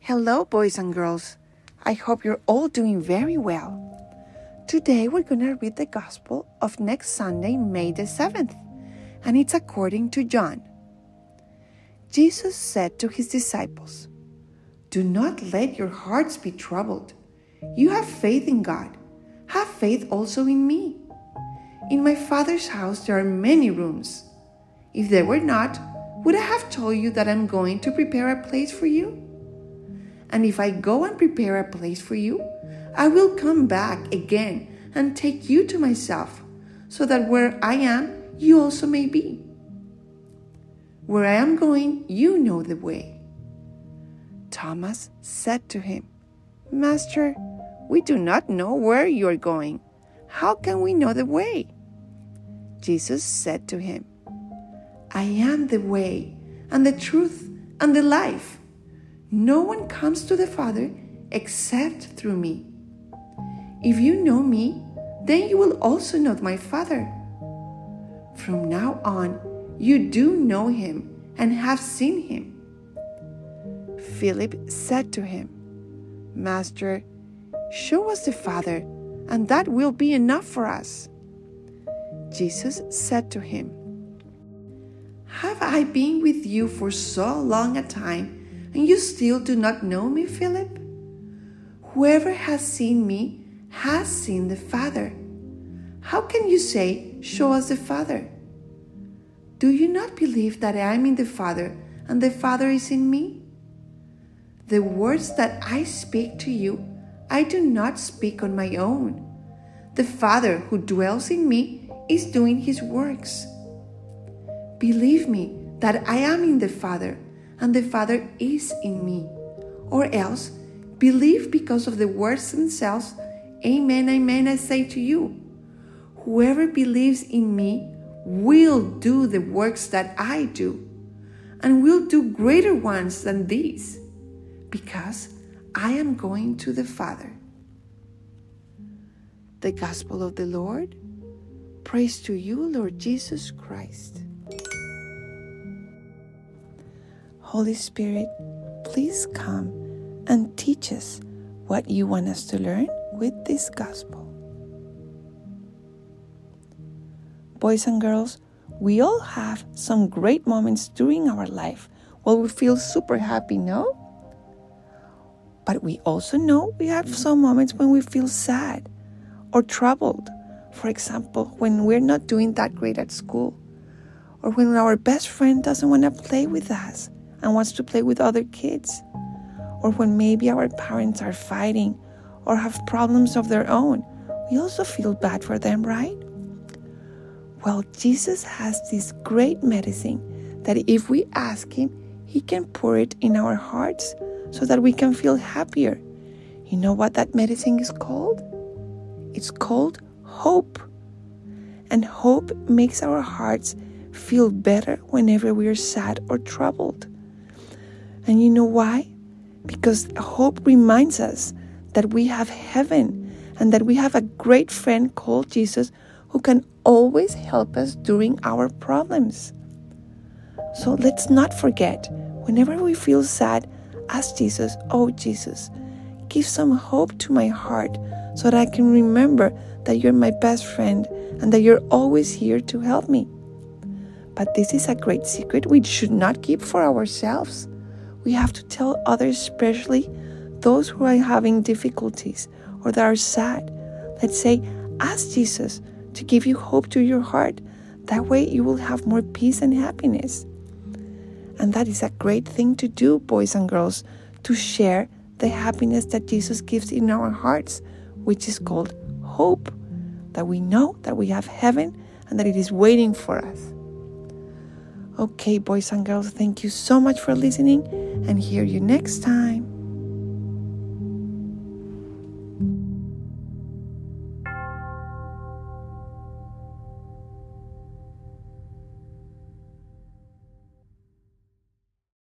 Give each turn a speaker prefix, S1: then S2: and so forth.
S1: Hello, boys and girls. I hope you're all doing very well. Today we're going to read the Gospel of next Sunday, May the 7th, and it's according to John. Jesus said to his disciples, Do not let your hearts be troubled. You have faith in God. Have faith also in me. In my Father's house there are many rooms. If there were not, would I have told you that I'm going to prepare a place for you? And if I go and prepare a place for you, I will come back again and take you to myself, so that where I am, you also may be. Where I am going, you know the way. Thomas said to him, Master, we do not know where you are going. How can we know the way? Jesus said to him, I am the way and the truth and the life. No one comes to the Father except through me. If you know me, then you will also know my Father. From now on, you do know him and have seen him. Philip said to him, Master, show us the Father, and that will be enough for us. Jesus said to him, Have I been with you for so long a time? and you still do not know me, Philip? Whoever has seen me has seen the Father. How can you say, Show us the Father? Do you not believe that I am in the Father and the Father is in me? The words that I speak to you, I do not speak on my own. The Father who dwells in me is doing his works. Believe me that I am in the Father and the Father is in me. Or else, believe because of the words themselves. Amen, amen, I say to you. Whoever believes in me will do the works that I do, and will do greater ones than these, because I am going to the Father. The Gospel of the Lord. Praise to you, Lord Jesus Christ. Holy Spirit, please come and teach us what you want us to learn with this gospel. Boys and girls, we all have some great moments during our life where we feel super happy, no? But we also know we have some moments when we feel sad or troubled. For example, when we're not doing that great at school, or when our best friend doesn't want to play with us and wants to play with other kids, or when maybe our parents are fighting or have problems of their own, we also feel bad for them, right? Well, Jesus has this great medicine that if we ask Him, He can pour it in our hearts so that we can feel happier. You know what that medicine is called? It's called hope. And hope makes our hearts feel better whenever we are sad or troubled. And you know why? Because hope reminds us that we have heaven and that we have a great friend called Jesus who can always help us during our problems. So let's not forget, whenever we feel sad, ask Jesus, Oh Jesus, give some hope to my heart so that I can remember that you're my best friend and that you're always here to help me. But this is a great secret we should not keep for ourselves we have to tell others, especially those who are having difficulties or that are sad. Let's say, ask Jesus to give you hope to your heart. That way, you will have more peace and happiness. And that is a great thing to do, boys and girls, to share the happiness that Jesus gives in our hearts, which is called hope. That we know that we have heaven and that it is waiting for us. Okay, boys and girls, thank you so much for listening and hear you next time.